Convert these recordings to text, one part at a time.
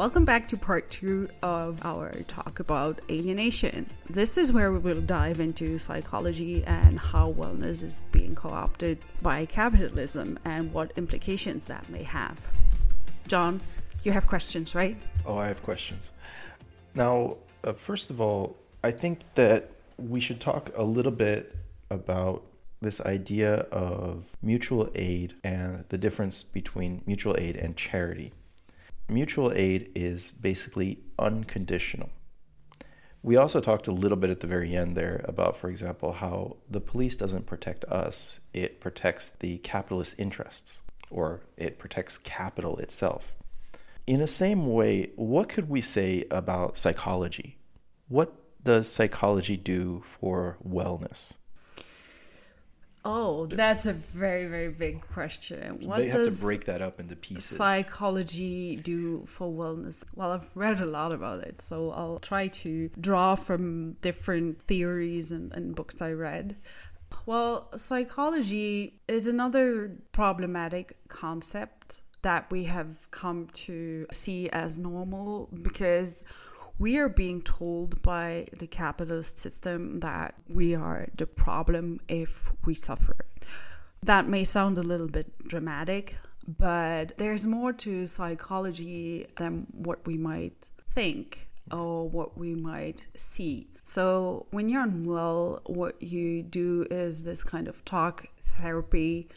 Welcome back to part two of our talk about alienation. This is where we will dive into psychology and how wellness is being co opted by capitalism and what implications that may have. John, you have questions, right? Oh, I have questions. Now, uh, first of all, I think that we should talk a little bit about this idea of mutual aid and the difference between mutual aid and charity mutual aid is basically unconditional. We also talked a little bit at the very end there about, for example, how the police doesn't protect us, it protects the capitalist interests, or it protects capital itself. In the same way, what could we say about psychology? What does psychology do for wellness? Oh, that's a very, very big question. What they have to break that up into pieces. Psychology do for wellness? Well, I've read a lot about it, so I'll try to draw from different theories and, and books I read. Well, psychology is another problematic concept that we have come to see as normal because we are being told by the capitalist system that we are the problem if we suffer. That may sound a little bit dramatic, but there's more to psychology than what we might think or what we might see. So, when you're unwell, what you do is this kind of talk therapy,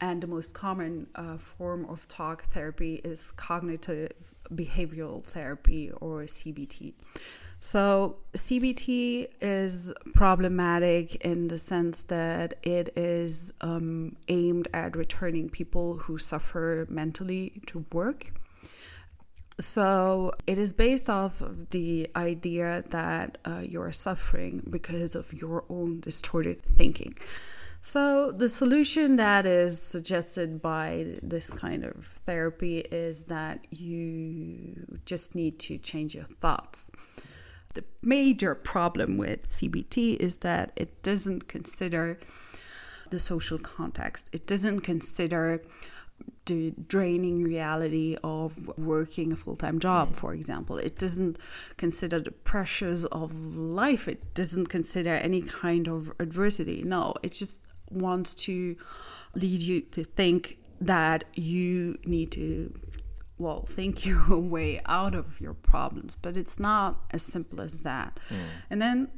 and the most common uh, form of talk therapy is cognitive behavioral therapy or CBT. So, CBT is problematic in the sense that it is um, aimed at returning people who suffer mentally to work. So, it is based off of the idea that uh, you're suffering because of your own distorted thinking. So, the solution that is suggested by this kind of therapy is that you just need to change your thoughts. The major problem with CBT is that it doesn't consider the social context, it doesn't consider the draining reality of working a full time job, for example. It doesn't consider the pressures of life. It doesn't consider any kind of adversity. No, it's just wants to lead you to think that you need to well think your way out of your problems. But it's not as simple as that. Mm. and then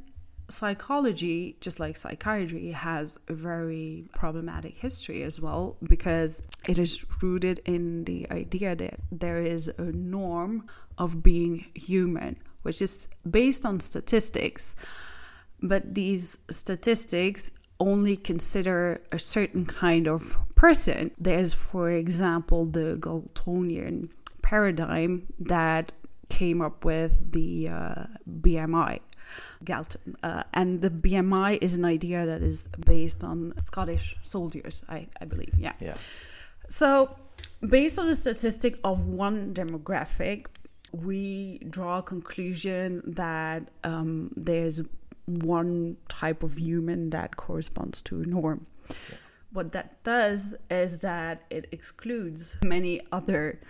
psychology just like psychiatry has a very problematic history as well because it is rooted in the idea that there is a norm of being human which is based on statistics. But these statistics only consider a certain kind of person. There's, for example, the Galtonian paradigm that came up with the uh, BMI. Galton. Uh, and the BMI is an idea that is based on Scottish soldiers, I, I believe. Yeah. Yeah. So, based on the statistic of one demographic, we draw a conclusion that um, there's one type of human that corresponds to a norm. Yeah. What that does is that it excludes many other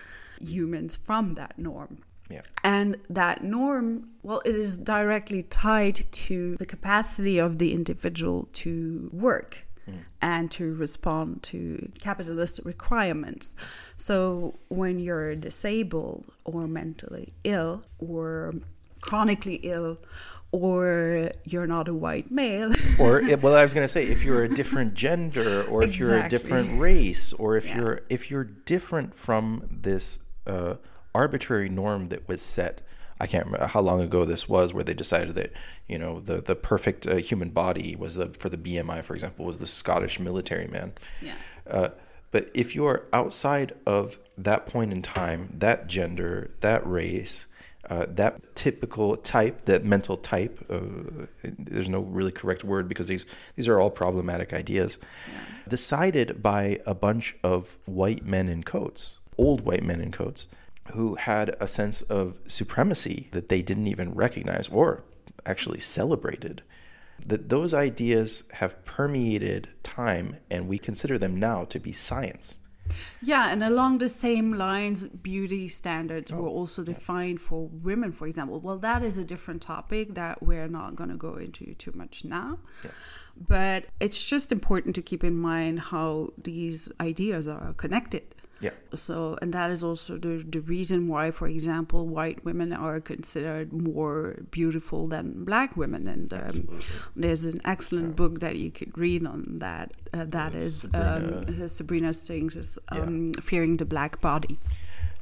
humans from that norm. Yeah. And that norm, well, it is directly tied to the capacity of the individual to work mm. and to respond to capitalist requirements. So when you're disabled or mentally ill or chronically ill or you're not a white male. or well, I was going to say if you're a different gender, or if exactly. you're a different race, or if yeah. you're if you're different from this uh, arbitrary norm that was set. I can't remember how long ago this was, where they decided that you know the the perfect uh, human body was the for the BMI, for example, was the Scottish military man. Yeah. Uh, but if you are outside of that point in time, that gender, that race, uh, that typical type, that mental type, uh, there's no really correct word because these these are all problematic ideas, decided by a bunch of white men in coats, old white men in coats, who had a sense of supremacy that they didn't even recognize or actually celebrated. That those ideas have permeated time, and we consider them now to be science. Yeah, and along the same lines, beauty standards Oh, were also defined for women, for example. Well, that is a different topic that we're not going to go into too much now. Yeah. But it's just important to keep in mind how these ideas are connected. Yeah. So, and that is also the, the reason why, for example, white women are considered more beautiful than black women. And um, there's an excellent book that you could read on that. Uh, that Uh, is Sabrina- um, Sabrina Strings Yeah. um, Fearing the Black Body.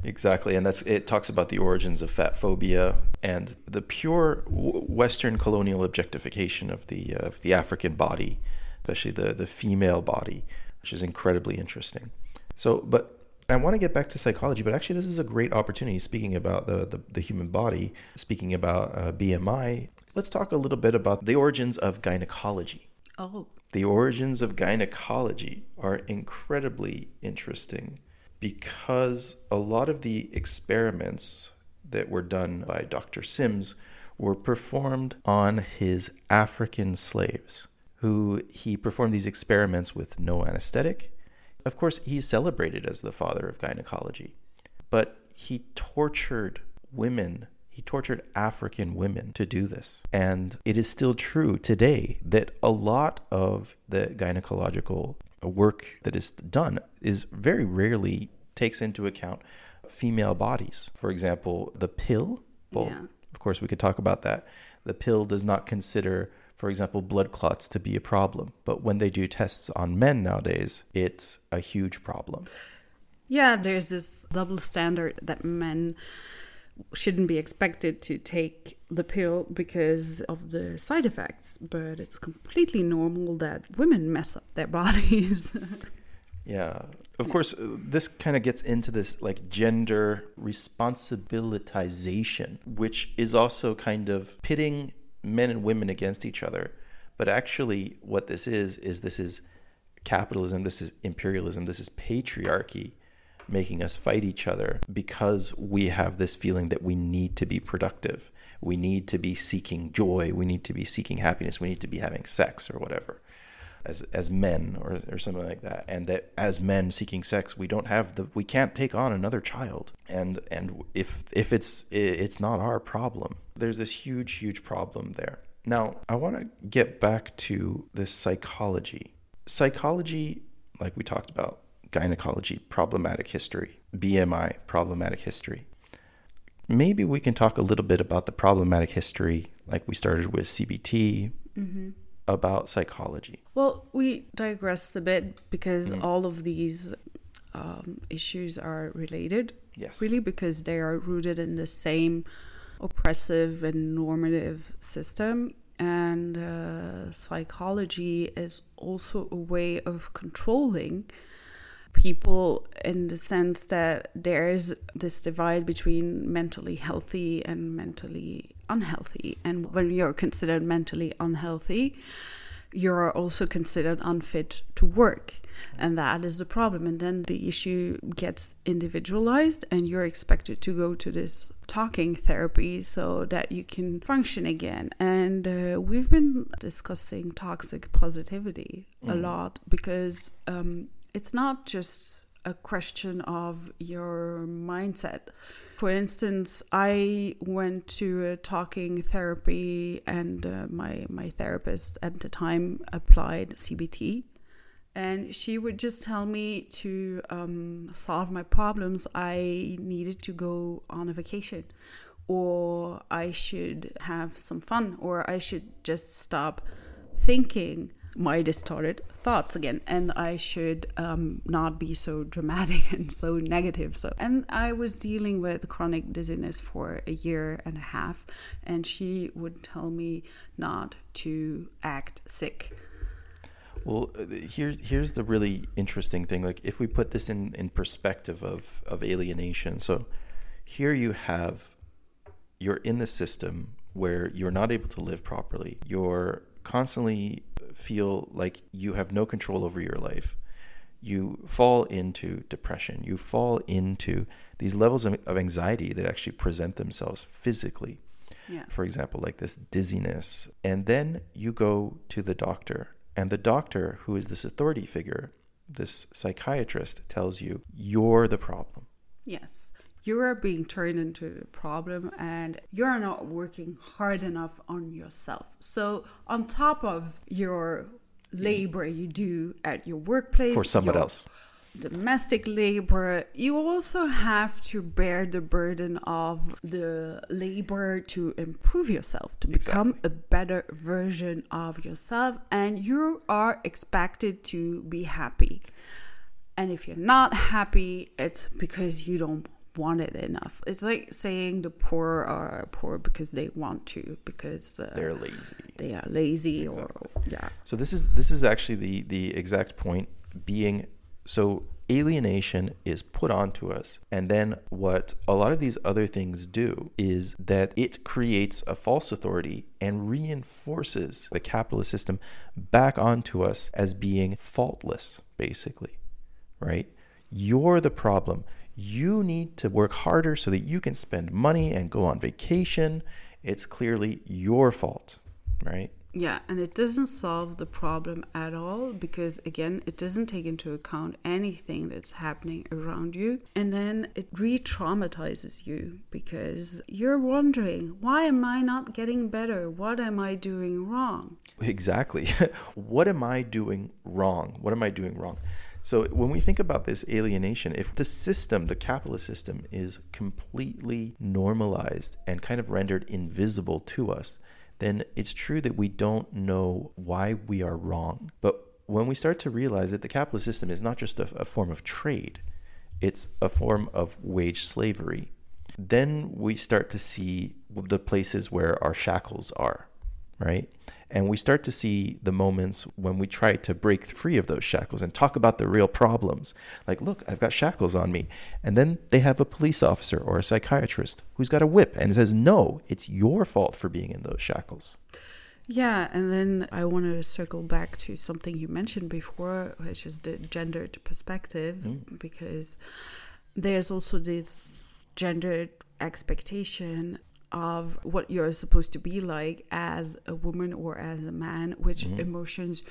Exactly, and that's it. Talks about the origins of fat phobia and the pure Western colonial objectification of the uh, of the African body, especially the the female body, which is incredibly interesting. So, but I want to get back to psychology, but actually, this is a great opportunity. Speaking about the the, the human body, speaking about uh, BMI, let's talk a little bit about the origins of gynecology. Oh, The origins of gynecology are incredibly interesting because a lot of the experiments that were done by Dr. Sims were performed on his African slaves, who he performed these experiments with no anesthetic. Of course, he's celebrated as the father of gynecology, but he tortured women he tortured African women to do this. And it is still true today that a lot of the gynecological work that is done is very rarely takes into account female bodies. For example, the pill. Well, Yeah. of course, we could talk about that. The pill does not consider, for example, blood clots to be a problem. But when they do tests on men nowadays, it's a huge problem. yeah, there's this double standard that men shouldn't be expected to take the pill because of the side effects, but it's completely normal that women mess up their bodies. Yeah. Of course, uh, this kind of gets into this like gender responsibilitization, which is also kind of pitting men and women against each other. But actually, what this is, is this is capitalism, this is imperialism, this is patriarchy making us fight each other because we have this feeling that we need to be productive. We need to be seeking joy. We need to be seeking happiness. We need to be having sex or whatever as as men or, or something like that. And that as men seeking sex we don't have the we can't take on another child. And and if if it's it's not our problem there's this huge huge problem there. Now i want to get back to this psychology. Psychology like we talked about gynecology problematic history bmi problematic history. Maybe we can talk a little bit about the problematic history like we started with cbt mm-hmm. About psychology well, we digressed a bit because Mm. all of these um, issues are related. Yes. Really, because they are rooted in the same oppressive and normative system. And uh, psychology is also a way of controlling people in the sense that there is this divide between mentally healthy and mentally unhealthy. And when you're considered mentally unhealthy, you're also considered unfit to work. And that is the problem. And then the issue gets individualized, and you're expected to go to this talking therapy so that you can function again. And uh, we've been discussing toxic positivity a lot because um, it's not just a question of your mindset. For instance, I went to talking therapy, and uh, my my therapist at the time applied CBT, and she would just tell me to um, solve my problems. I needed to go on a vacation, or I should have some fun, or I should just stop thinking my distorted thoughts again and i should um, not be so dramatic and so negative so and i was dealing with chronic dizziness for a year and a half and she would tell me not to act sick Well, uh, here's here's the really interesting thing. Like, if we put this in in perspective of of alienation, so here you have you're in the system where you're not able to live properly. You're constantly feel like you have no control over your life. You fall into depression. You fall into these levels of, of anxiety that actually present themselves physically yeah for example, like this dizziness. And then you go to the doctor, and the doctor, who is this authority figure, this psychiatrist tells you you're the problem. Yes. You are being turned into the problem and you're not working hard enough on yourself. So, on top of your labor you do at your workplace, For someone else. Domestic labor, you also have to bear the burden of the labor to improve yourself, to become a better version of yourself, and you are expected to be happy. And if you're not happy, it's because you don't want it enough. It's like saying the poor are poor because they want to, because uh, They're lazy. they are lazy, or yeah, So this is this is actually the the exact point being so alienation is put onto us. And then what a lot of these other things do is that it creates a false authority and reinforces the capitalist system back onto us as being faultless basically right? You're the problem you need to work harder so that you can spend money and go on vacation it's clearly your fault right Yeah, and it doesn't solve the problem at all because, again, it doesn't take into account anything that's happening around you. And then it re traumatizes you because you're wondering, why am I not getting better? What am I doing wrong? Exactly. what am I doing wrong? What am I doing wrong? So when we think about this alienation, if the system, the capitalist system, is completely normalized and kind of rendered invisible to us, then it's true that we don't know why we are wrong. But when we start to realize that the capitalist system is not just a, a form of trade, it's a form of wage slavery, then we start to see the places where our shackles are, right? And we start to see the moments when we try to break free of those shackles and talk about the real problems. Like, look, I've got shackles on me. And then they have a police officer or a psychiatrist who's got a whip and says, no, it's your fault for being in those shackles. Yeah, and then I want to circle back to something you mentioned before, which is the gendered perspective, mm. because there's also this gendered expectation of what you're supposed to be like as a woman or as a man, which mm-hmm. emotions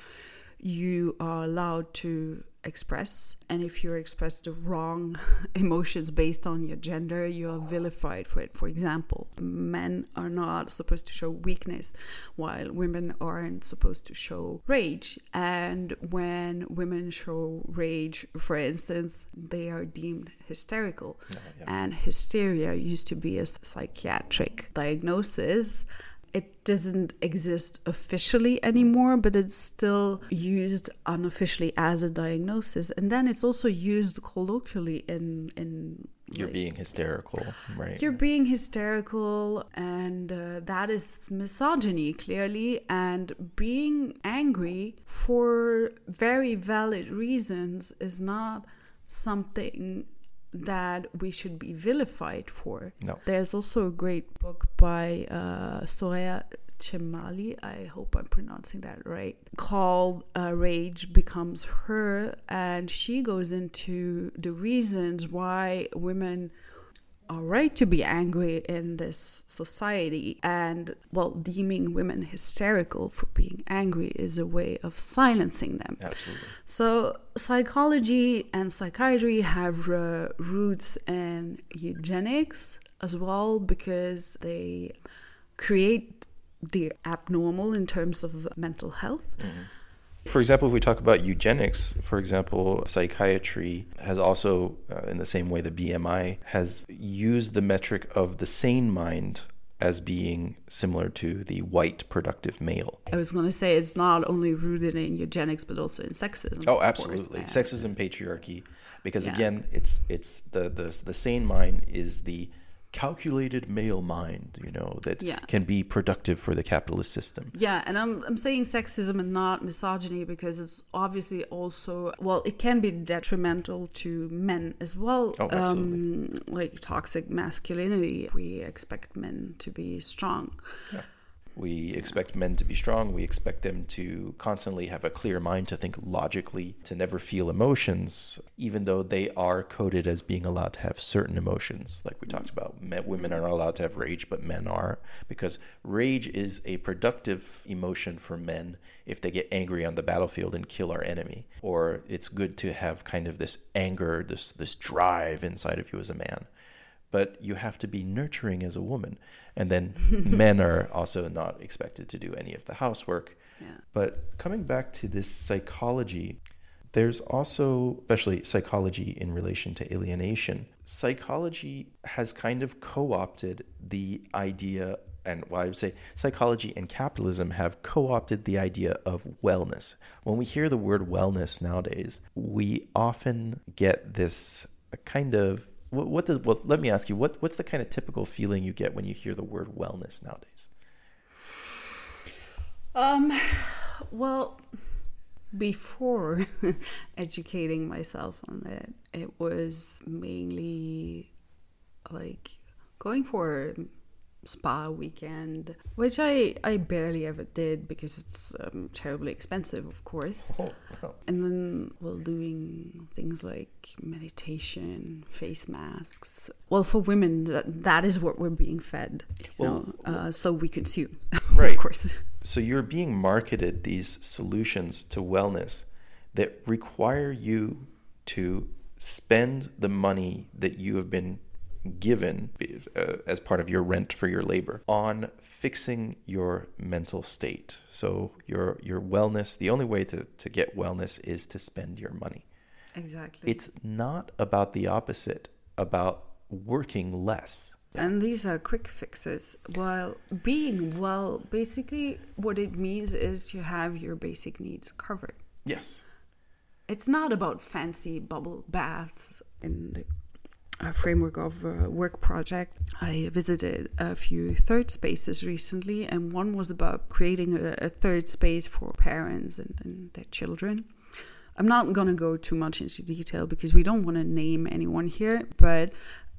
you are allowed to express. And if you express the wrong emotions based on your gender, you are vilified for it. For example, men are not supposed to show weakness, while women aren't supposed to show rage. And when women show rage, for instance, they are deemed hysterical. And hysteria used to be a psychiatric diagnosis it doesn't exist officially anymore, but it's still used unofficially as a diagnosis. And then it's also used colloquially in in You're like, being hysterical, right? you're being hysterical, and uh, that is misogyny, clearly. And being angry for very valid reasons is not something that we should be vilified for. No. There's also a great book by uh, Soraya Chemaly, I hope I'm pronouncing that right, called uh, Rage Becomes Her. And she goes into the reasons why women are right to be angry in this society. And, well, deeming women hysterical for being angry is a way of silencing them. Absolutely. So, psychology and psychiatry have uh, roots in eugenics as well because they create the abnormal in terms of mental health. For example, if we talk about eugenics, for example, psychiatry has also, uh, in the same way the BMI, has used the metric of the sane mind as being similar to the white productive male. I was going to say it's not only rooted in eugenics but also in sexism. Oh, of course, absolutely. Sexism, patriarchy, because Yeah. again, it's it's the the the sane mind is the calculated male mind, you know, that Yeah. can be productive for the capitalist system. Yeah, and I'm, I'm saying sexism and not misogyny because it's obviously also, well, it can be detrimental to men as well. Oh, absolutely. Um, like toxic masculinity. We expect men to be strong. We expect men to be strong. We expect them to constantly have a clear mind, to think logically, to never feel emotions, even though they are coded as being allowed to have certain emotions. Like we talked about, men, women are not allowed to have rage, but men are, because rage is a productive emotion for men if they get angry on the battlefield and kill our enemy. Or it's good to have kind of this anger, this this drive inside of you as a man but you have to be nurturing as a woman. And then men are also not expected to do any of the housework. Yeah. But coming back to this psychology, there's also, especially psychology in relation to alienation, psychology has kind of co opted the idea, and well, I would say psychology and capitalism have co opted the idea of wellness. When we hear the word wellness nowadays, we often get this kind of what, what does well let me ask you what what's the kind of typical feeling you get when you hear the word wellness nowadays? Um, well, before educating myself on it, it was mainly like going for spa weekend, which I, I barely ever did because it's um, terribly expensive, of course. oh And then, well, doing things like meditation, face masks. Well, for women, that, that is what we're being fed, you Well, know, uh, so we consume, Right. of course. so you're being marketed these solutions to wellness that require you to spend the money that you have been given uh, as part of your rent for your labor on fixing your mental state so your your wellness the only way to, to get wellness is to spend your money Exactly. it's not about the opposite about working less And these are quick fixes. While being well, basically, what it means is to have your basic needs covered. yes It's not about fancy bubble baths uh, framework of a work project. I visited a few third spaces recently, and one was about creating a, a third space for parents and, and their children. I'm not going to go too much into detail because we don't want to name anyone here, but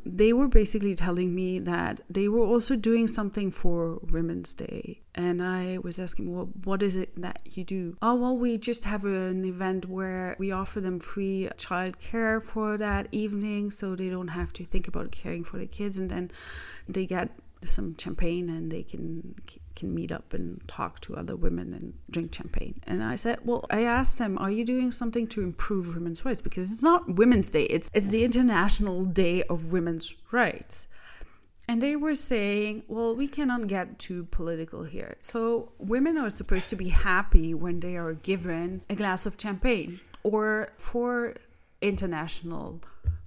they were basically telling me that they were also doing something for Women's Day. And I was asking, well, what is it that you do? Oh, well, we just have an event where we offer them free childcare for that evening so they don't have to think about caring for the kids. And then they get some champagne and they can can meet up and talk to other women and drink champagne. And I said, well, I asked them, are you doing something to improve women's rights? Because it's not Women's Day; it's it's the International Day of Women's Rights. And they were saying, well, we cannot get too political here. So women are supposed to be happy when they are given a glass of champagne, or for International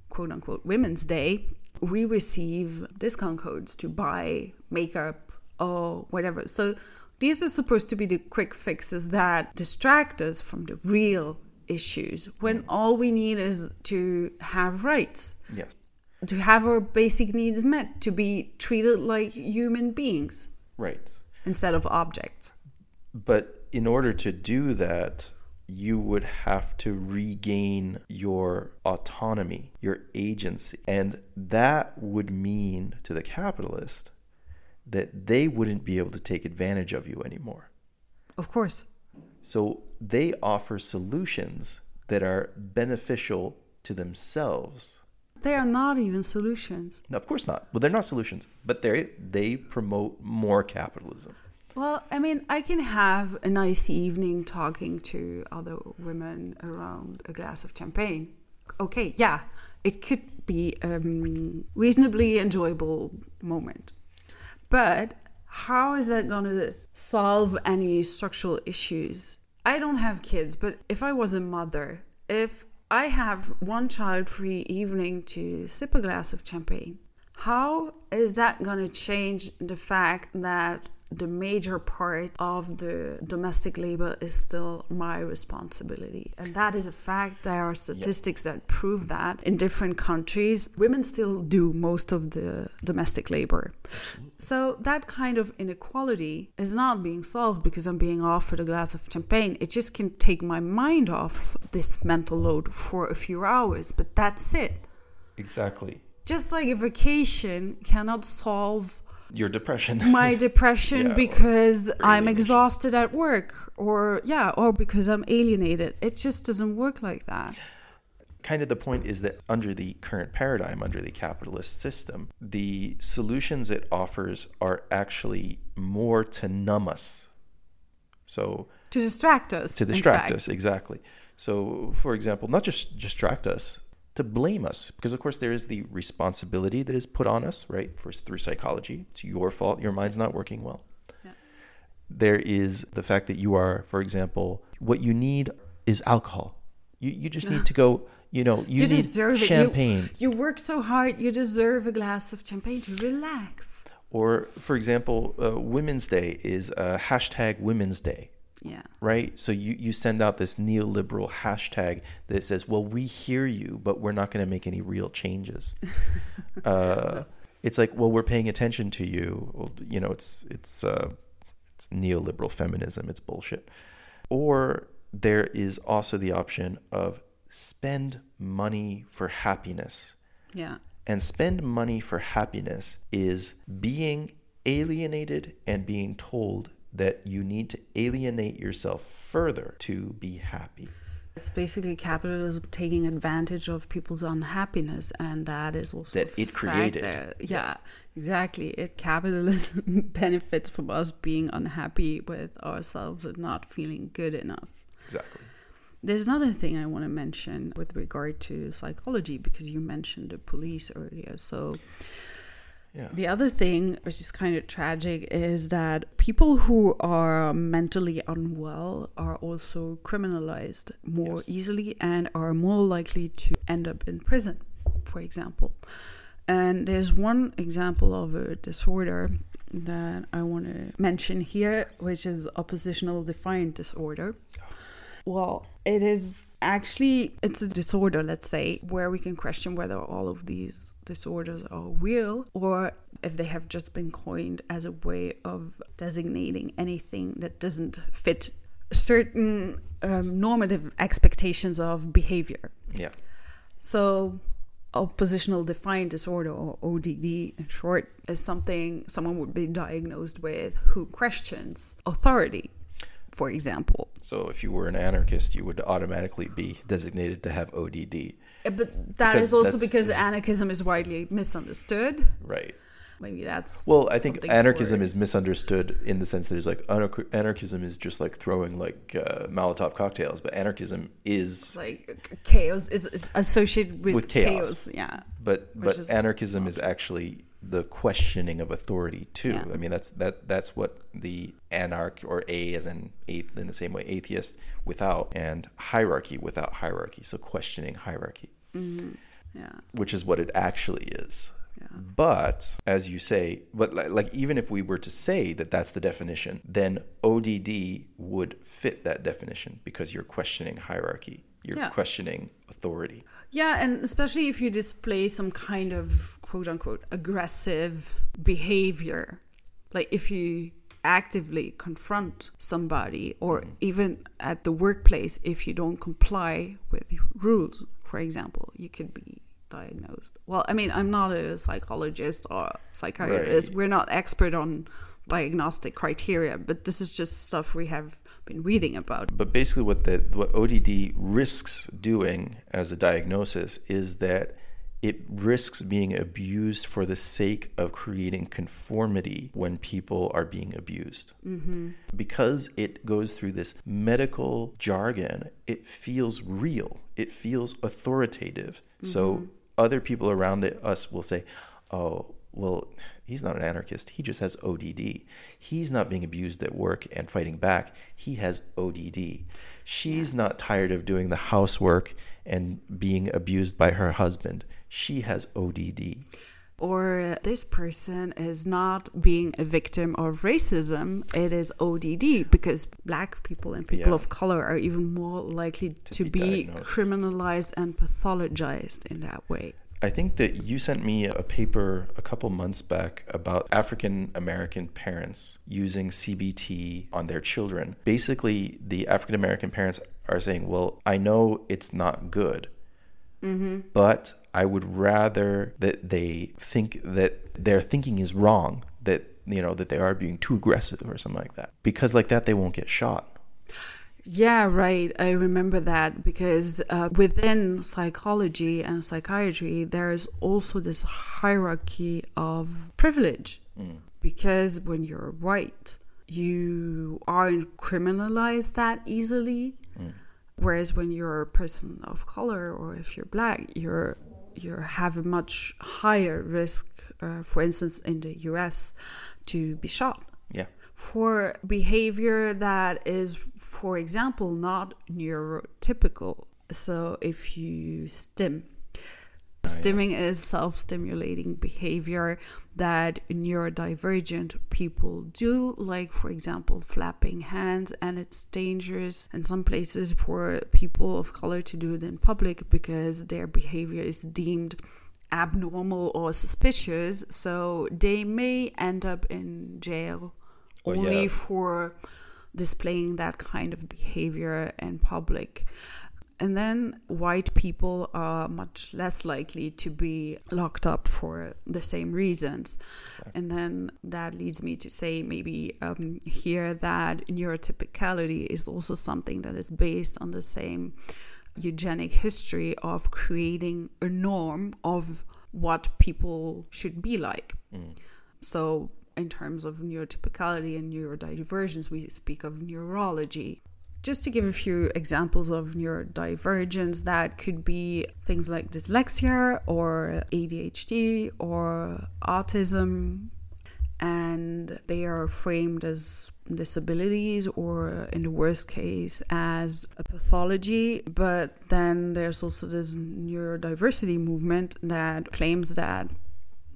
quote unquote Women's Day, we receive discount codes to buy makeup or whatever. So these are supposed to be the quick fixes that distract us from the real issues when all we need is to have rights, yes to have our basic needs met, to be treated like human beings right instead of objects. But in order to do that, you would have to regain your autonomy, your agency. And that would mean to the capitalist that they wouldn't be able to take advantage of you anymore. Of course. So they offer solutions that are beneficial to themselves. They are not even solutions. No, of course not. Well, they're not solutions, but they they promote more capitalism. Well, I mean, I can have a nice evening talking to other women around a glass of champagne. Okay, yeah, it could be a um, reasonably enjoyable moment. But how is that going to solve any structural issues? I don't have kids, but if I was a mother, if I have one child free evening to sip a glass of champagne, how is that going to change the fact that the major part of the domestic labor is still my responsibility. And that is a fact. There are statistics yep. that prove that in different countries, women still do most of the domestic labor. So that kind of inequality is not being solved because I'm being offered a glass of champagne. It just can take my mind off this mental load for a few hours, but that's it. Exactly. Just like a vacation cannot solve Your depression. my depression Yeah, because I'm exhausted at work or yeah or because I'm alienated it just doesn't work like that kind of the point is that under the current paradigm, under the capitalist system, the solutions it offers are actually more to numb us. So to distract us to distract us, exactly. So, for example, not just distract us, to blame us, because of course there is the responsibility that is put on us, right? For through psychology, it's your fault. Your mind's not working well. Yeah. There is the fact that you are, for example, what you need is alcohol. You you just need to go. You know, you, you deserve champagne. you, you work so hard you deserve a glass of champagne to relax Or, for example, uh, Women's Day is uh, hashtag Women's Day. Yeah right? So you, you send out this neoliberal hashtag that says, well, we hear you, but we're not going to make any real changes. uh, it's like, well, we're paying attention to you. Well, you know, it's, it's, uh, it's neoliberal feminism. It's bullshit. Or there is also the option of spend money for happiness. yeah And spend money for happiness is being alienated and being told that you need to alienate yourself further to be happy. it's basically capitalism taking advantage of people's unhappiness and that is also That it created. there. yeah exactly it capitalism benefits from us being unhappy with ourselves and not feeling good enough Exactly. There's another thing I want to mention with regard to psychology because you mentioned the police earlier. So, Yeah. the other thing, which is kind of tragic, is that people who are mentally unwell are also criminalized more Yes. easily and are more likely to end up in prison, for example. And there's one example of a disorder that I want to mention here, which is oppositional defiant disorder. Oh. Well, it is actually it's a disorder, let's say, where we can question whether all of these disorders are real or if they have just been coined as a way of designating anything that doesn't fit certain um, normative expectations of behavior. Yeah. So, oppositional defiant disorder or ODD in short is something someone would be diagnosed with who questions authority, for example. So if you were an anarchist, you would automatically be designated to have ODD. Uh, But that Because is also because anarchism is widely misunderstood. Right. Maybe that's Well, I think anarchism for- is misunderstood in the sense that it's like anarchism is just like throwing like uh, Molotov cocktails, but anarchism is like chaos is, is associated with, With chaos. Yeah, but but is anarchism is actually the questioning of authority too. Yeah. I mean that's that that's what the anarch or a as in eighth in the same way atheist without and hierarchy without hierarchy. So questioning hierarchy, mm-hmm. yeah, which is what it actually is. yeah. But as you say, but like, like even if we were to say that that's the definition, then ODD would fit that definition because you're questioning hierarchy. You're Yeah. questioning authority. Yeah, and especially if you display some kind of quote unquote aggressive behavior, like if you actively confront somebody, or mm-hmm. even at the workplace, if you don't comply with rules, for example, you could be diagnosed. Well, I mean, I'm not a psychologist or psychiatrist, Right. we're not expert on diagnostic criteria, but this is just stuff we have been reading about. But basically, what the what ODD risks doing as a diagnosis is that it risks being abused for the sake of creating conformity when people are being abused. Mm-hmm. Because it goes through this medical jargon, it feels real. It feels authoritative. So other people around it, us will say, "Oh, well, he's not an anarchist. He just has ODD. He's not being abused at work and fighting back. He has ODD. She's not tired of doing the housework and being abused by her husband. She has ODD. or this person is not being a victim of racism, it is ODD because black people and people Yeah. of color are even more likely to, be be, criminalized and pathologized in that way. I think that you sent me a paper a couple months back about African American parents using CBT on their children. Basically, the African American parents are saying, Well, I know it's not good, mm-hmm. but I would rather that they think that their thinking is wrong, that you know that they are being too aggressive or something like that. Because like that they won't get shot yeah, right. I remember that because uh, within psychology and psychiatry, there's also this hierarchy of privilege. Mm. Because when you're white, you aren't criminalized that easily. Mm. Whereas when you're a person of color or if you're black, you're you have a much higher risk, uh, for instance, in the US, to be shot. Yeah. For behavior that is, for example, not neurotypical. So if you stim, ah, Stimming is self stimulating behavior that neurodivergent people do, like, for example, flapping hands, and it's dangerous in some places for people of color to do it in public because their behavior is deemed abnormal or suspicious. So they may end up in jail oh, only yeah. for displaying that kind of behavior in public. And then white people are much less likely to be locked up for the same reasons. Exactly. And then that leads me to say maybe um, here that neurotypicality is also something that is based on the same eugenic history of creating a norm of what people should be like. Mm. So, in terms of neurotypicality and neurodivergence, we speak of neurology just to give a few examples of neurodivergence, that could be things like dyslexia or ADHD or autism, and they are framed as disabilities or, in the worst case, as a pathology. But then there's also this neurodiversity movement that claims that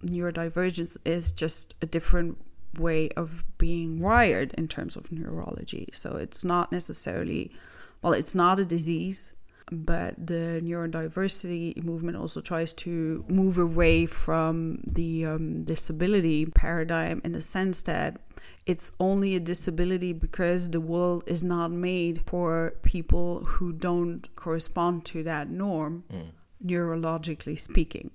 neurodivergence is just a different way of being wired in terms of neurology. So it's not necessarily, well, it's not a disease, but the neurodiversity movement also tries to move away from the um, disability paradigm in the sense that it's only a disability because the world is not made for people who don't correspond to that norm, mm. neurologically speaking.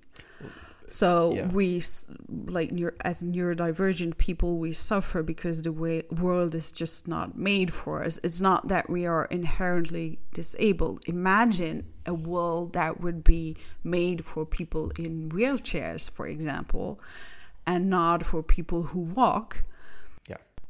So yeah. we, like as neurodivergent people, we suffer because the way world is just not made for us. It's not that we are inherently disabled. Imagine a world that would be made for people in wheelchairs, for example, and not for people who walk.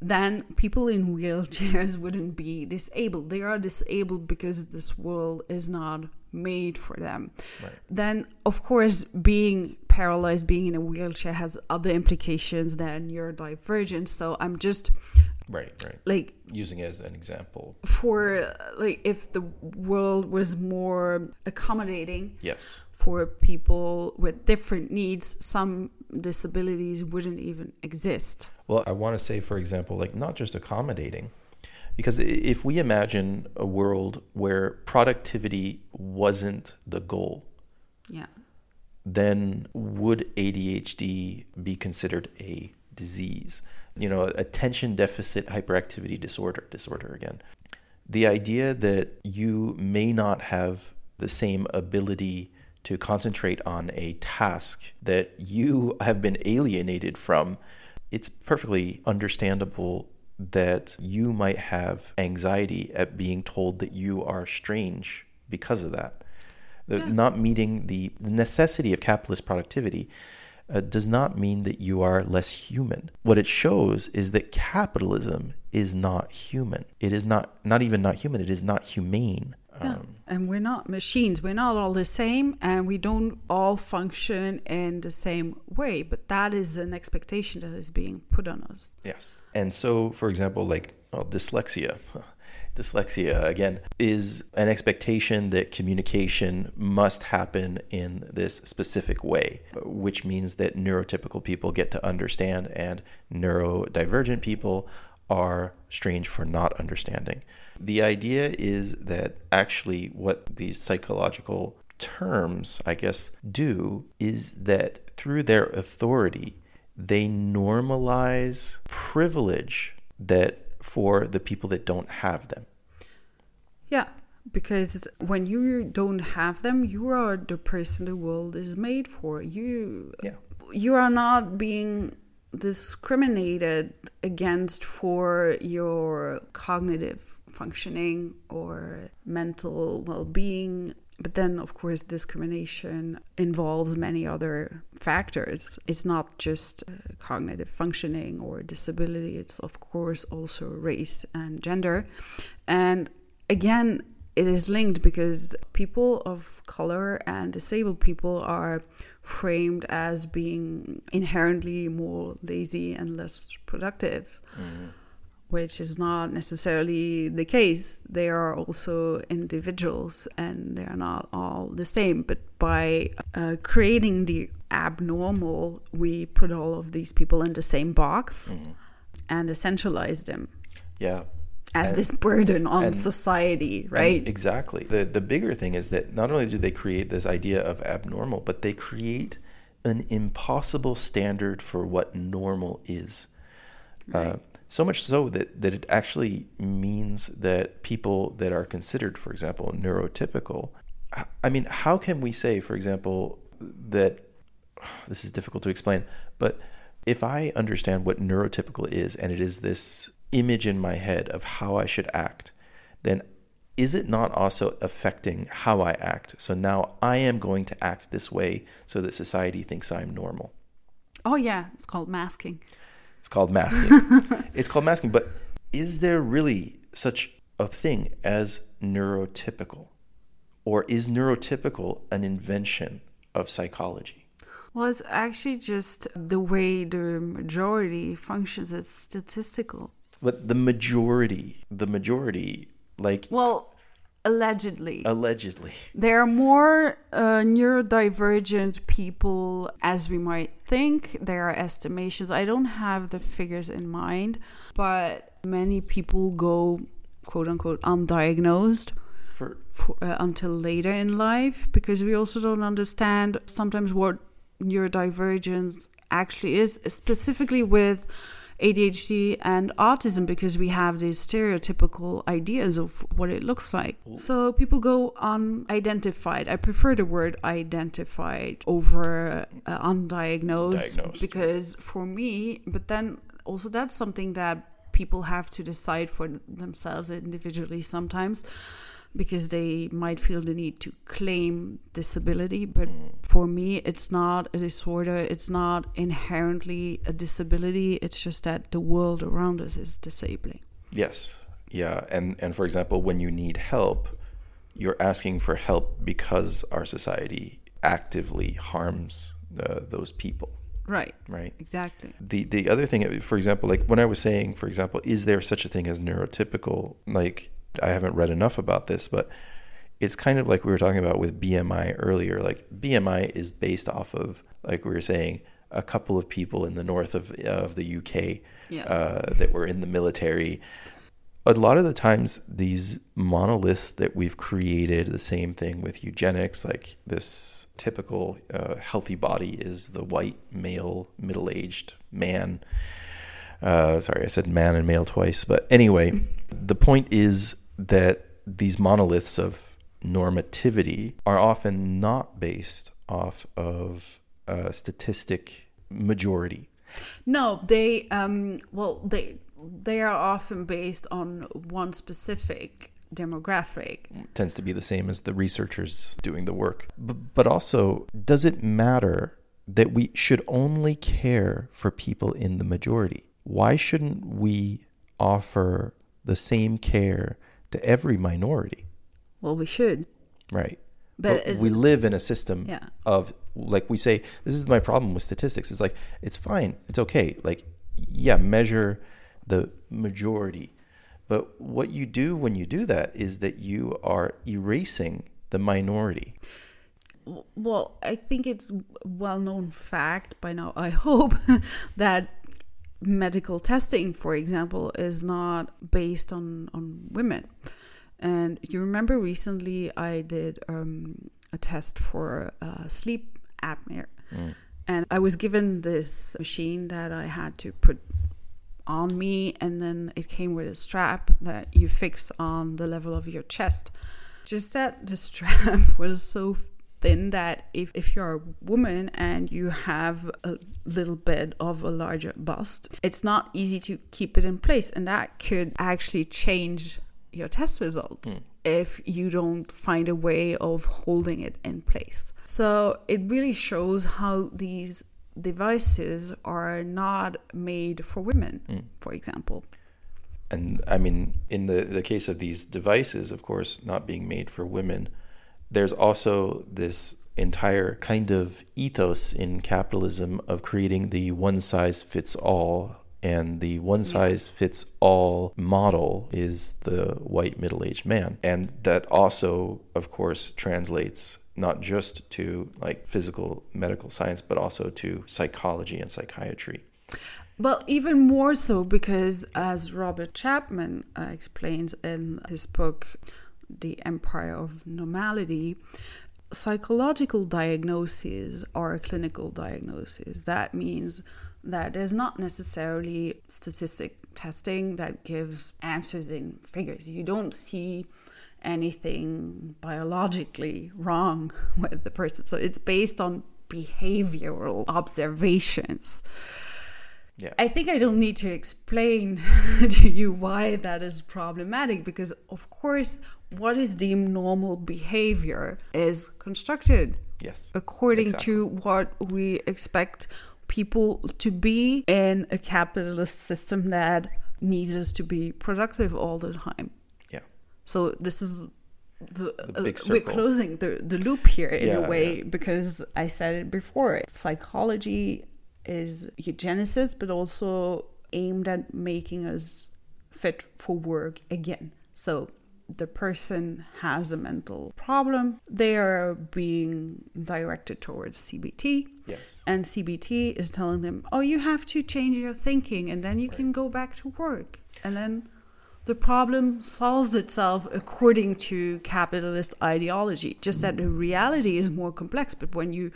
Then people in wheelchairs wouldn't be disabled. They are disabled because this world is not made for them. Right. Then, of course, being paralyzed, being in a wheelchair has other implications than neurodivergence. So I'm just right, right, like using it as an example for like if the world was more accommodating. Yes. For people with different needs, some disabilities wouldn't even exist. Well, I want to say, for example, like not just accommodating because if we imagine a world where productivity wasn't the goal, yeah, then would ADHD be considered a disease? You know, attention deficit hyperactivity disorder disorder again. The idea that you may not have the same ability to concentrate on a task that you have been alienated from, it's perfectly understandable that you might have anxiety at being told that you are strange because of that. Yeah. Not meeting the necessity of capitalist productivity uh, does not mean that you are less human. What it shows is that capitalism is not human. It is not not even not human. It is not humane. Yeah. Um, and we're not machines. We're not all the same, and we don't all function in the same way. But that is an expectation that is being put on us. Yes. And so, for example, like well, dyslexia. dyslexia again is an expectation that communication must happen in this specific way which means that neurotypical people get to understand and neurodivergent people are strange for not understanding the idea is that actually what these psychological terms, I guess, do is that through their authority, they normalize privilege that for the people that don't have them. Yeah, because when you don't have them, you are the person the world is made for. You yeah. you are not being discriminated against for your cognitive functioning or mental well being. But then, of course, discrimination involves many other factors. It's not just uh, cognitive functioning or disability, it's, of course, also race and gender. And again, it is linked because people of color and disabled people are framed as being inherently more lazy and less productive. Mm which is not necessarily the case. They are also individuals and they are not all the same. But by uh, creating the abnormal, we put all of these people in the same box mm-hmm. and essentialize them. Yeah. As and, this burden on and, society, right? Exactly. The the bigger thing is that not only do they create this idea of abnormal, but they create an impossible standard for what normal is. Right. Uh, so much so that, that it actually means that people that are considered, for example, neurotypical, I mean, how can we say, for example, that this is difficult to explain, but if I understand what neurotypical is and it is this image in my head of how I should act, then is it not also affecting how I act? So now I am going to act this way so that society thinks I'm normal. Oh, yeah, it's called masking. It's called masking. it's called masking. But is there really such a thing as neurotypical? Or is neurotypical an invention of psychology? Well, it's actually just the way the majority functions. It's statistical. But the majority, the majority, like. Well, Allegedly. Allegedly. There are more uh, neurodivergent people as we might think. There are estimations. I don't have the figures in mind, but many people go quote unquote undiagnosed for, for uh, until later in life because we also don't understand sometimes what neurodivergence actually is, specifically with ADHD and autism because we have these stereotypical ideas of what it looks like. So people go unidentified. I prefer the word identified over uh, undiagnosed Diagnosed. because for me, but then also that's something that people have to decide for themselves individually sometimes because they might feel the need to claim disability. But mm. for me, it's not a disorder, it's not inherently a disability, it's just that the world around us is disabling. Yes. Yeah. And, and for example, when you need help, you're asking for help because our society actively harms uh, those people. Right. Right. Exactly. The the other thing, for example, like when I was saying, for example, is there such a thing as neurotypical? Like I haven't read enough about this, but it's kind of like we were talking about with BMI earlier. Like BMI is based off of, like we were saying, a couple of people in the north of of the UK yeah. uh, that were in the military. A lot of the times, these monoliths that we've created, the same thing with eugenics, like this typical uh, healthy body is the white male, middle aged man. Uh, sorry, I said man and male twice. But anyway, the point is that these monoliths of normativity are often not based off of a statistic majority. No, they um, well they they are often based on one specific demographic. tends to be the same as the researchers doing the work. But, but also, does it matter that we should only care for people in the majority? Why shouldn't we offer the same care to every minority. Well, we should. Right. But, but we live in a system yeah. of like we say this is my problem with statistics. It's like it's fine. It's okay. Like yeah, measure the majority. But what you do when you do that is that you are erasing the minority. Well, I think it's well known fact by now, I hope, that medical testing, for example, is not based on, on women. And you remember recently I did um, a test for uh, sleep apnea. Mm. And I was given this machine that I had to put on me, and then it came with a strap that you fix on the level of your chest. Just that the strap was so thin that if, if you're a woman and you have a little bit of a larger bust, it's not easy to keep it in place. And that could actually change your test results mm. if you don't find a way of holding it in place. So it really shows how these devices are not made for women, mm. for example. And I mean, in the, the case of these devices, of course, not being made for women, there's also this entire kind of ethos in capitalism of creating the one size fits all and the one size fits all model is the white middle aged man. And that also, of course, translates not just to like physical medical science, but also to psychology and psychiatry. Well, even more so because, as Robert Chapman uh, explains in his book, The Empire of Normality, psychological diagnoses are clinical diagnoses. That means that there's not necessarily statistic testing that gives answers in figures. You don't see anything biologically wrong with the person. So it's based on behavioral observations. Yeah. I think I don't need to explain to you why that is problematic because, of course, what is deemed normal behavior is constructed. Yes. According exactly. to what we expect people to be in a capitalist system that needs us to be productive all the time. Yeah. So this is the, the uh, we're closing the, the loop here in yeah, a way yeah. because I said it before. Psychology is eugenicist, but also aimed at making us fit for work again. So the person has a mental problem, they are being directed towards CBT. Yes. And CBT is telling them, oh, you have to change your thinking and then you right. can go back to work. And then the problem solves itself according to capitalist ideology, just that the reality is more complex. But when you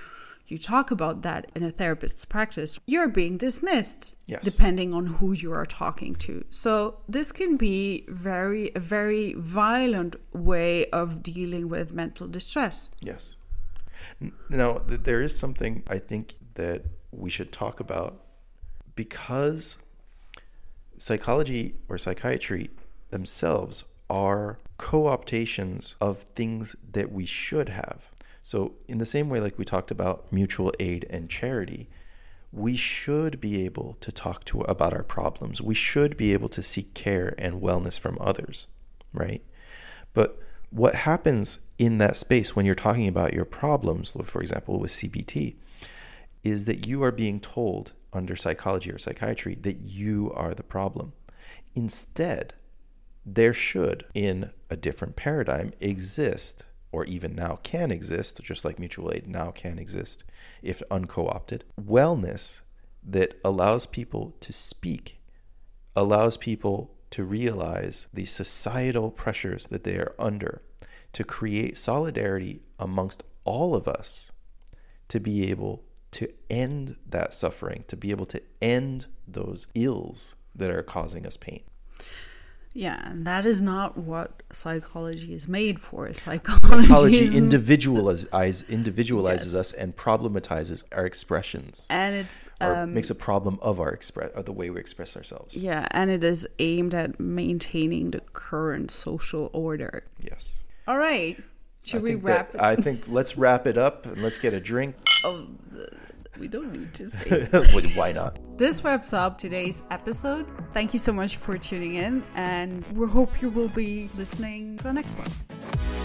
you talk about that in a therapist's practice, you're being dismissed yes. depending on who you are talking to. So this can be very a very violent way of dealing with mental distress. Yes. Now there is something I think that we should talk about because psychology or psychiatry themselves are co-optations of things that we should have. So, in the same way, like we talked about mutual aid and charity, we should be able to talk to about our problems. We should be able to seek care and wellness from others, right? But what happens in that space when you're talking about your problems, for example, with CBT, is that you are being told under psychology or psychiatry that you are the problem. Instead, there should, in a different paradigm, exist or even now can exist, just like mutual aid now can exist if unco opted. Wellness that allows people to speak, allows people to realize the societal pressures that they are under, to create solidarity amongst all of us, to be able to end that suffering, to be able to end those ills that are causing us pain. Yeah, and that is not what psychology is made for. Psychology, psychology individualizes yes. us and problematizes our expressions, and it's um, makes a problem of our express of the way we express ourselves. Yeah, and it is aimed at maintaining the current social order. Yes. All right. Should I we wrap? That, I think let's wrap it up and let's get a drink. Oh, we don't need to say. Why not? This wraps up today's episode. Thank you so much for tuning in, and we hope you will be listening to the next one.